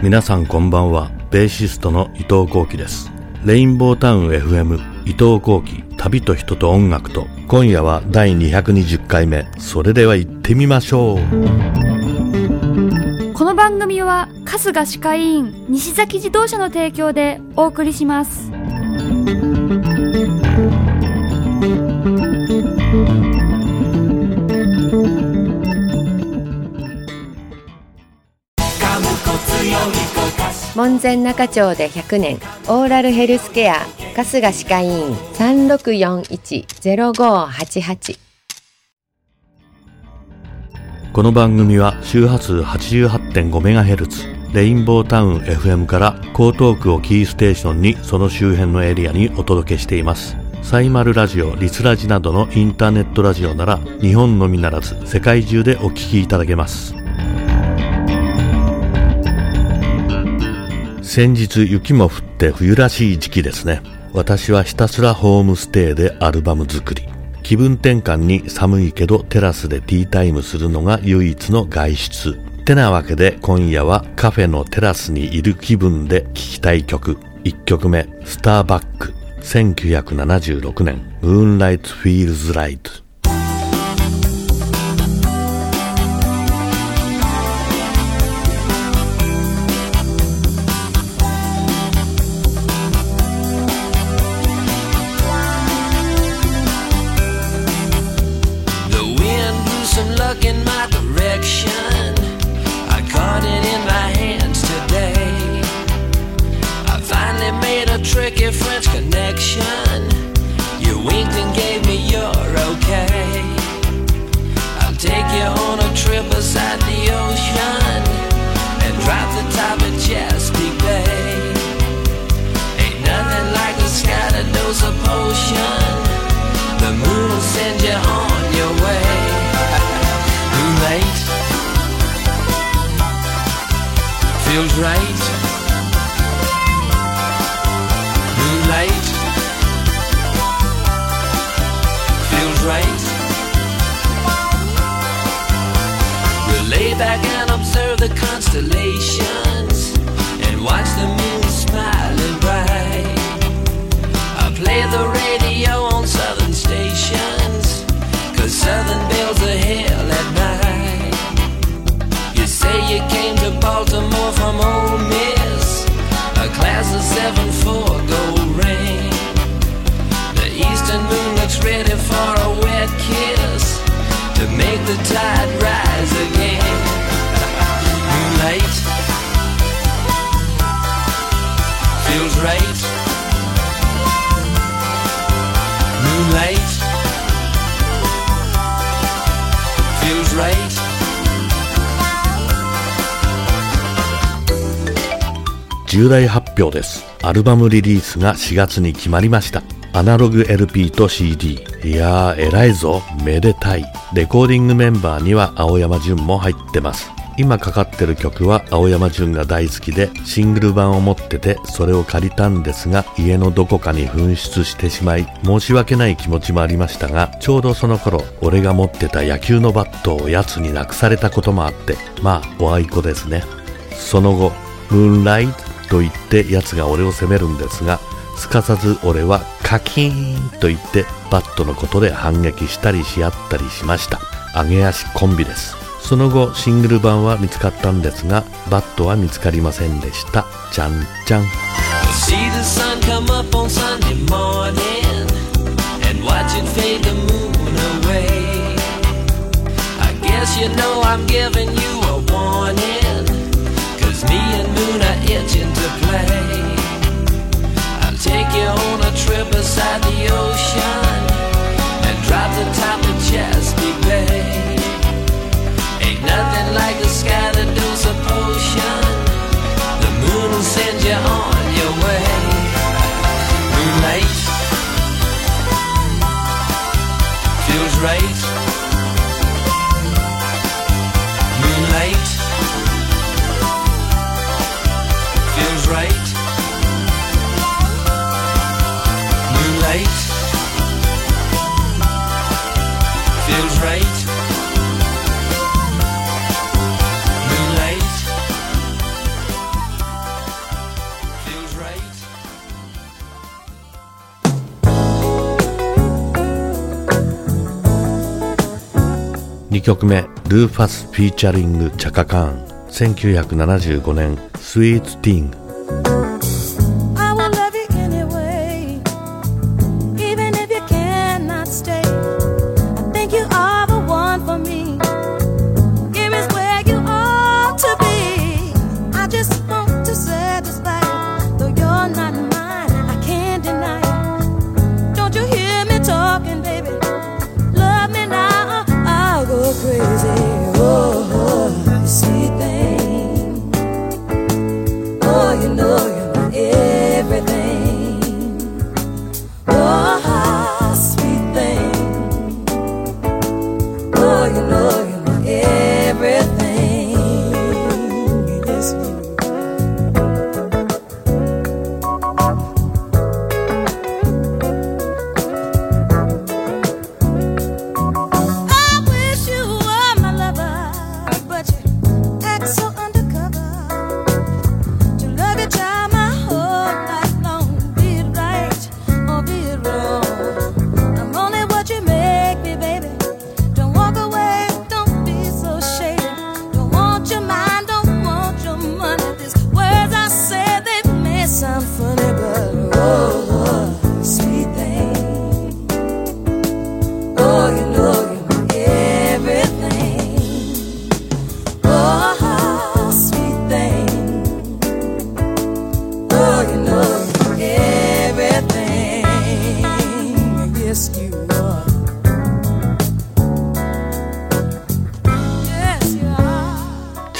皆さんこんばんは。ベーシストの伊藤幸喜です。レインボータウン FM 伊藤幸喜旅と人と音楽と。今夜は第220回目。それでは行ってみましょう。この番組は春日歯科医院西崎自動車の提供でお送りします。門前仲町で100年。オーラルヘルスケア。春日歯科医院。3641-0588この番組は周波数 88.5MHz レインボータウン FM から江東区をキーステーションにその周辺のエリアにお届けしています。サイマルラジオ、リスラジなどのインターネットラジオなら日本のみならず世界中でお聞きいただけます。先日雪も降って冬らしい時期ですね。私はひたすらホームステイでアルバム作り。気分転換に寒いけどテラスでティータイムするのが唯一の外出。てなわけで今夜はカフェのテラスにいる気分で聴きたい曲。1曲目スターバック1976年。ムーンライトフィールズライト stuck in constellations and watch the feels right. Moonlight. Feels right. 重大発表です。アルバムリリースが4月に決まりました。アナログ LP と CD いやー偉いぞ。めでたい。レコーディングメンバーには青山純も入ってます。今かかってる曲は青山純が大好きでシングル版を持っててそれを借りたんですが家のどこかに紛失してしまい申し訳ない気持ちもありましたがちょうどその頃俺が持ってた野球のバットを奴になくされたこともあってまあおあいこですね。その後ムーンライトと言って奴が俺を責めるんですがすかさず俺はカキーンと言ってバットのことで反撃したりし合ったりしました。揚げ足コンビです。その後シングル版は見つかったんですがバットは見つかりませんでしたじゃんじゃん See the sun come up on Sunday morning and watch it fade the moon away. I guess you know I'm giving you a warning. Cause me and Moon are itching to play. I'll take you on a trip beside the ocean and drop the top of Chesapeake 曲目ルーファスフィーチャリングチャカカーン1975年スイーツティング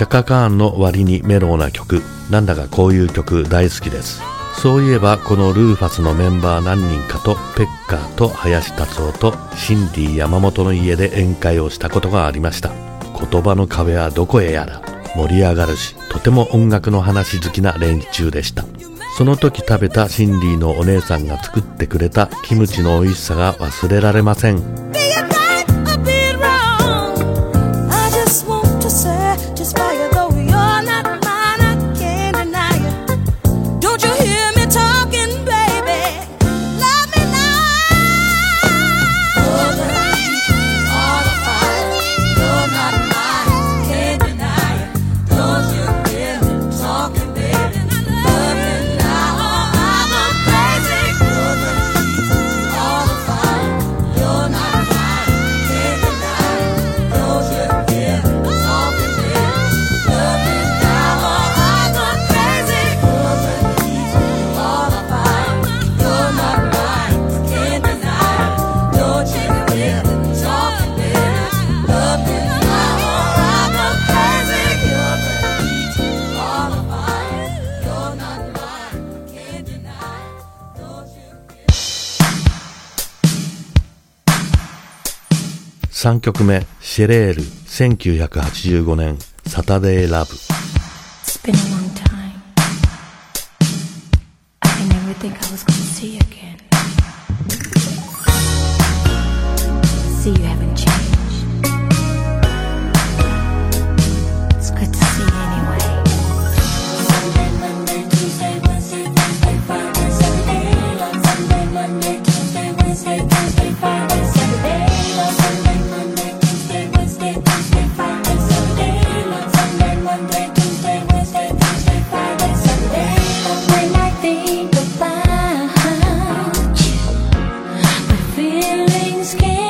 カカーンの割にメローな曲。なんだかこういう曲大好きです。そういえばこのルーファスのメンバー何人かとペッカーと林達夫とシンディ山本の家で宴会をしたことがありました。言葉の壁はどこへやら。盛り上がるしとても音楽の話好きな連中でした。その時食べたシンディのお姉さんが作ってくれたキムチの美味しさが忘れられません。3曲目「シェレール」1985年「サタデー・ラブ」See you ever. feelings came.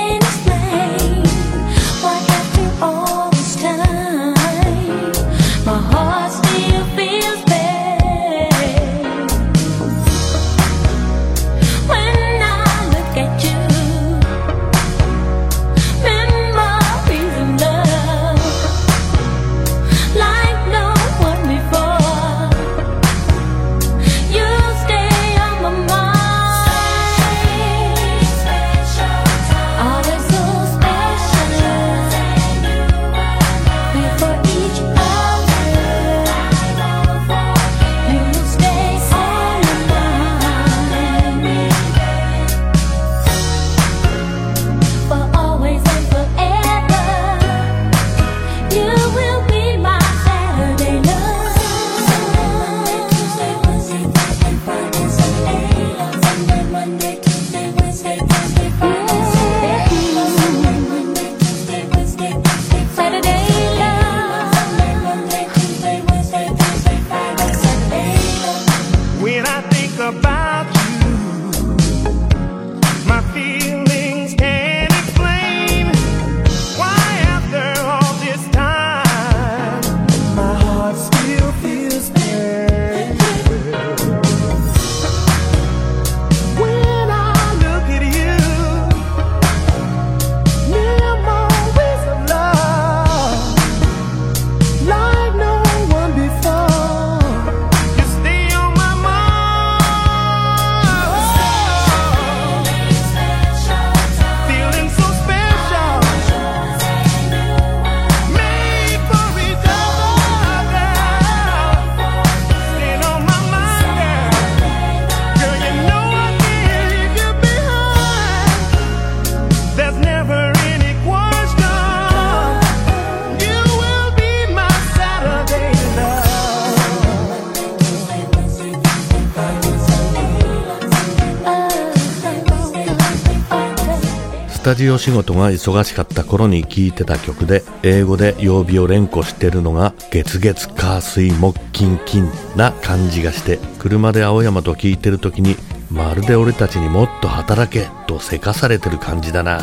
タジオ仕事が忙しかった頃に聴いてた曲で英語で曜日を連呼してるのが月月火水木金金な感じがして車で青山と聴いてる時にまるで俺たちにもっと働けとせかされてる感じだな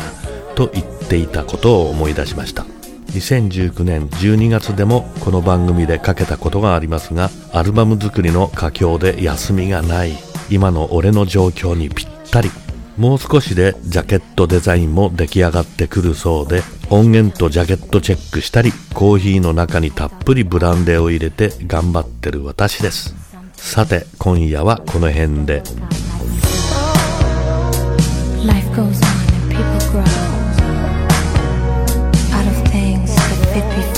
と言っていたことを思い出しました。2019年12月でもこの番組でかけたことがありますがアルバム作りの佳境で休みがない。今の俺の状況にぴったり。もう少しでジャケットデザインも出来上がってくるそうで音源とジャケットチェックしたりコーヒーの中にたっぷりブランデーを入れて頑張ってる私ですさて今夜はこの辺で Life goes on and people grow out of things that fit before.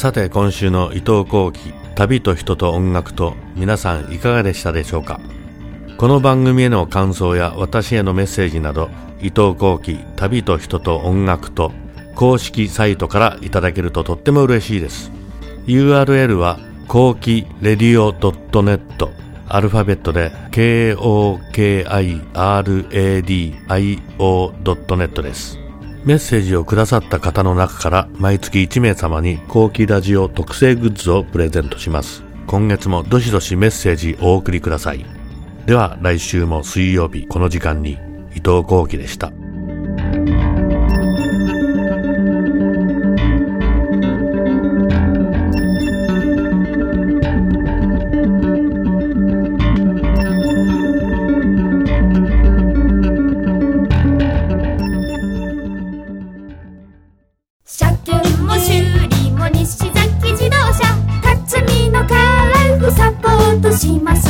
さて今週の伊藤幸喜旅と人と音楽と皆さんいかがでしたでしょうか？この番組への感想や私へのメッセージなど伊藤幸喜旅と人と音楽と公式サイトからいただけるととっても嬉しいです。URL は後期レディオ .net アルファベットで KOKIRADIO.net です。メッセージをくださった方の中から毎月1名様に後期ラジオ特製グッズをプレゼントします。今月もどしどしメッセージお送りください。では来週も水曜日この時間に伊藤幸喜でした。修理も西崎自動車辰巳のカラフサポートします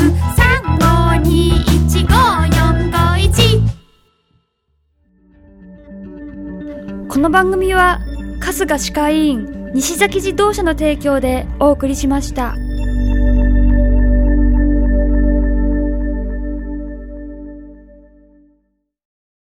35215541この番組は春日歯科医院西崎自動車の提供でお送りしました。